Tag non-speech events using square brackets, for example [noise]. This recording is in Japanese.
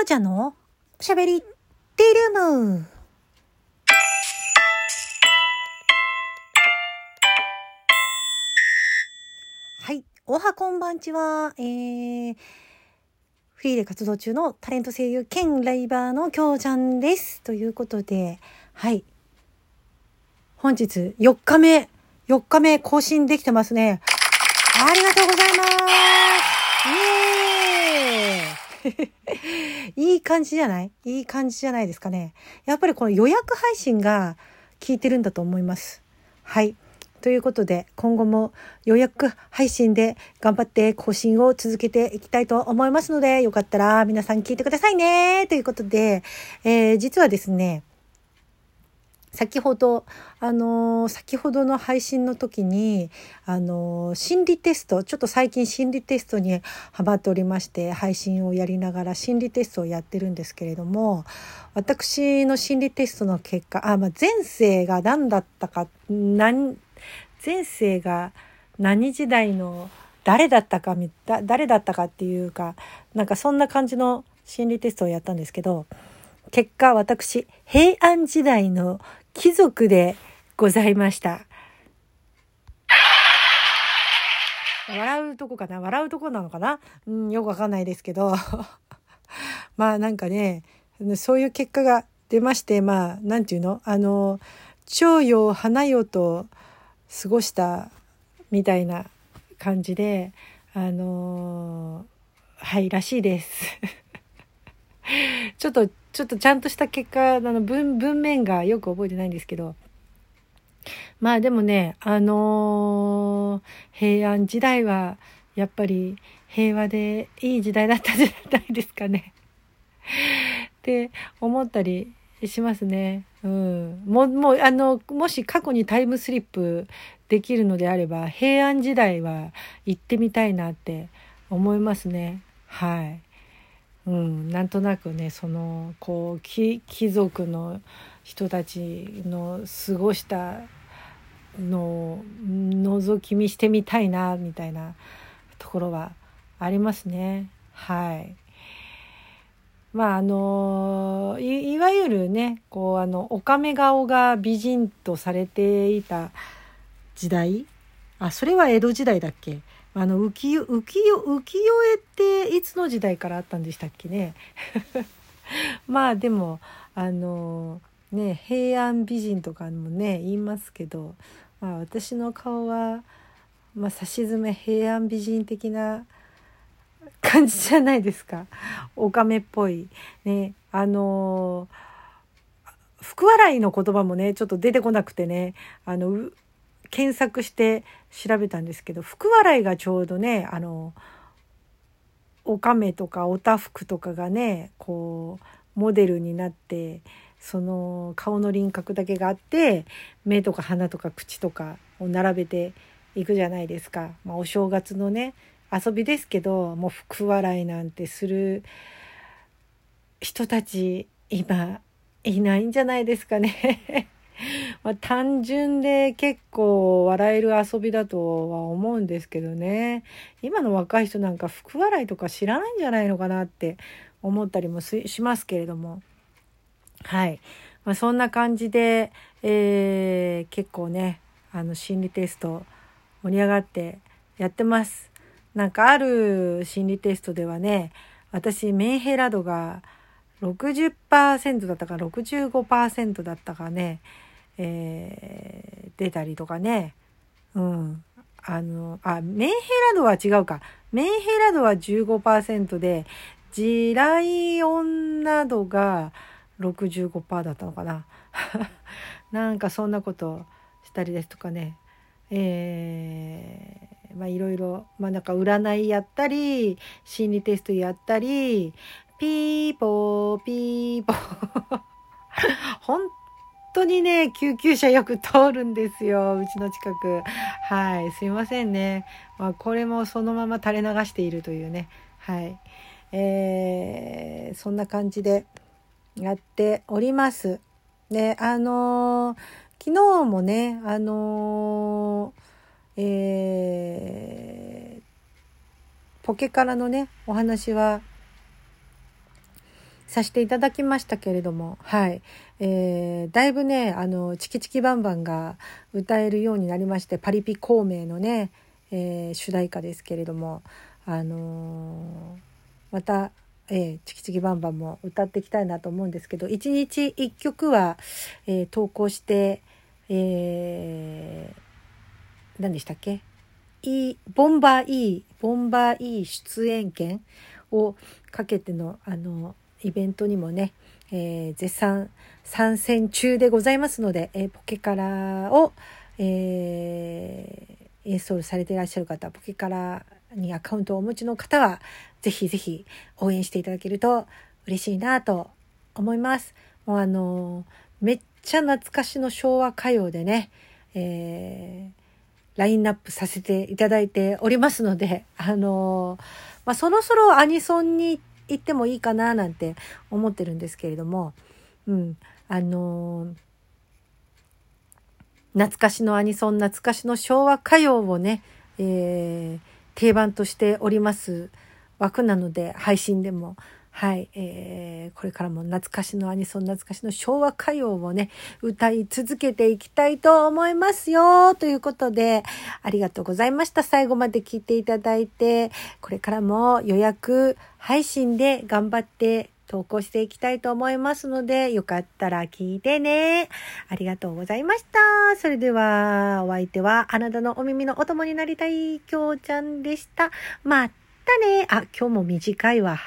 ょうちゃんのおしゃべりティールーム。はい。おはこんばんちは。えー、フリーで活動中のタレント声優兼ライバーのきょうちゃんです。ということで、はい。本日4日目、4日目更新できてますね。ありがとうございます。イエーイ [laughs] いい感じじゃない？いい感じじゃないですかね。やっぱりこの予約配信が効いてるんだと思います。はい。ということで、今後も予約配信で頑張って更新を続けていきたいと思いますので、よかったら皆さん聞いてくださいね。ということで、えー実はですね、先ほど、あの先ほどの配信の時に、あの心理テスト、ちょっと最近心理テストにハマっておりまして、配信をやりながら心理テストをやってるんですけれども、私の心理テストの結果、あ、まあ、前世が何だったか、何、前世が何時代の誰だったか、だ誰だったかっていうか、なんかそんな感じの心理テストをやったんですけど、結果私、平安時代の貴族でございました。笑うとこかな？笑うとこなのかな？うん、よくわかんないですけど。[laughs] まあなんかね、そういう結果が出まして、まあ、なんていうの？あの、蝶よ花よと過ごしたみたいな感じで、あのはい、らしいです。[laughs] ちょっと、ちょっとちゃんとした結果、あの、文、文面がよく覚えてないんですけど、まあでもね、あのー平安時代はやっぱり平和でいい時代だったじゃないですかね。[laughs] って思ったりしますね。うん。も、もう、あの、もし過去にタイムスリップできるのであれば、平安時代は行ってみたいなって思いますね。はい。うん、なんとなくねそのこう貴族の人たちの過ごしたのを覗き見してみたいなみたいなところはありますね。はい。まああのいいわゆるねこうあのおかめ顔が美人とされていた時代？あそれは江戸時代だっけ？あの浮世浮世浮世絵っていつの時代からあったんでしたっけね？[laughs] まあでもあのね平安美人とかもね言いますけど、まあ、私の顔は、まあ、さしずめ平安美人的な感じじゃないですか。おかめっぽい。ねあの福笑いの言葉もねちょっと出てこなくてねあの検索して調べたんですけど福笑いがちょうどねあのおかめとかおたふくとかがねこうモデルになってその顔の輪郭だけがあって目とか鼻とか口とかを並べていくじゃないですか、まあ、お正月のね遊びですけどもう福笑いなんてする人たち今いないんじゃないですかね。まあ、単純で結構笑える遊びだとは思うんですけどね。今の若い人なんか福笑いとか知らないんじゃないのかなって思ったりもしますけれども。はい、まあ、そんな感じで、えー結構ねあの心理テスト盛り上がってやってます。なんかある心理テストではね私メンヘラ度が60%だったか65%だったかねえー出たりとかね。うん。あの、あ、メンヘラ度は違うか。メンヘラ度は15%で、地雷女度が65%だったのかな。[laughs] なんかそんなことしたりですとかね。えーまあいろいろ、まあなんか占いやったり、心理テストやったり、ピーポーピーポー。[laughs] 本当にね、救急車よく通るんですよ。うちの近く。はい。すいませんね。まあ、これもそのまま垂れ流しているというね。はい。えー、そんな感じでやっております。で、あのー昨日もね、あのーえーポケからのね、お話はさせていただきましたけれども、はい。えー、だいぶね、あの、チキチキバンバンが歌えるようになりまして、パリピ孔明のね、えー、主題歌ですけれども、あのー、また、えー、チキチキバンバンも歌っていきたいなと思うんですけど、一日一曲は、えー、投稿して、えー、何でしたっけ？いい、ボンバー E、ボンバー E 出演権をかけての、あの、イベントにもね、えー、絶賛参戦中でございますので、えー、ポケカラを、えー、インストールされていらっしゃる方、ポケカラにアカウントをお持ちの方は、ぜひぜひ応援していただけると嬉しいなと思います。もうあのめっちゃ懐かしの昭和歌謡でね、えー、ラインナップさせていただいておりますので、あのまあ、そろそろアニソンに行ってもいいかななんて思ってるんですけれども、うん、あのー、懐かしのアニソン、懐かしの昭和歌謡をね、えー、定番としております枠なので、配信でも、はい、えー、これからも懐かしのアニソン、懐かしの昭和歌謡をね、歌い続けていきたいと思いますよ。ということで、ありがとうございました。最後まで聞いていただいて、これからも予約配信で頑張って投稿していきたいと思いますので、よかったら聞いてね。ありがとうございました。それでは、お相手はあなたのお耳のお供になりたい、きょうちゃんでした。またね。あ、今日も短いわ。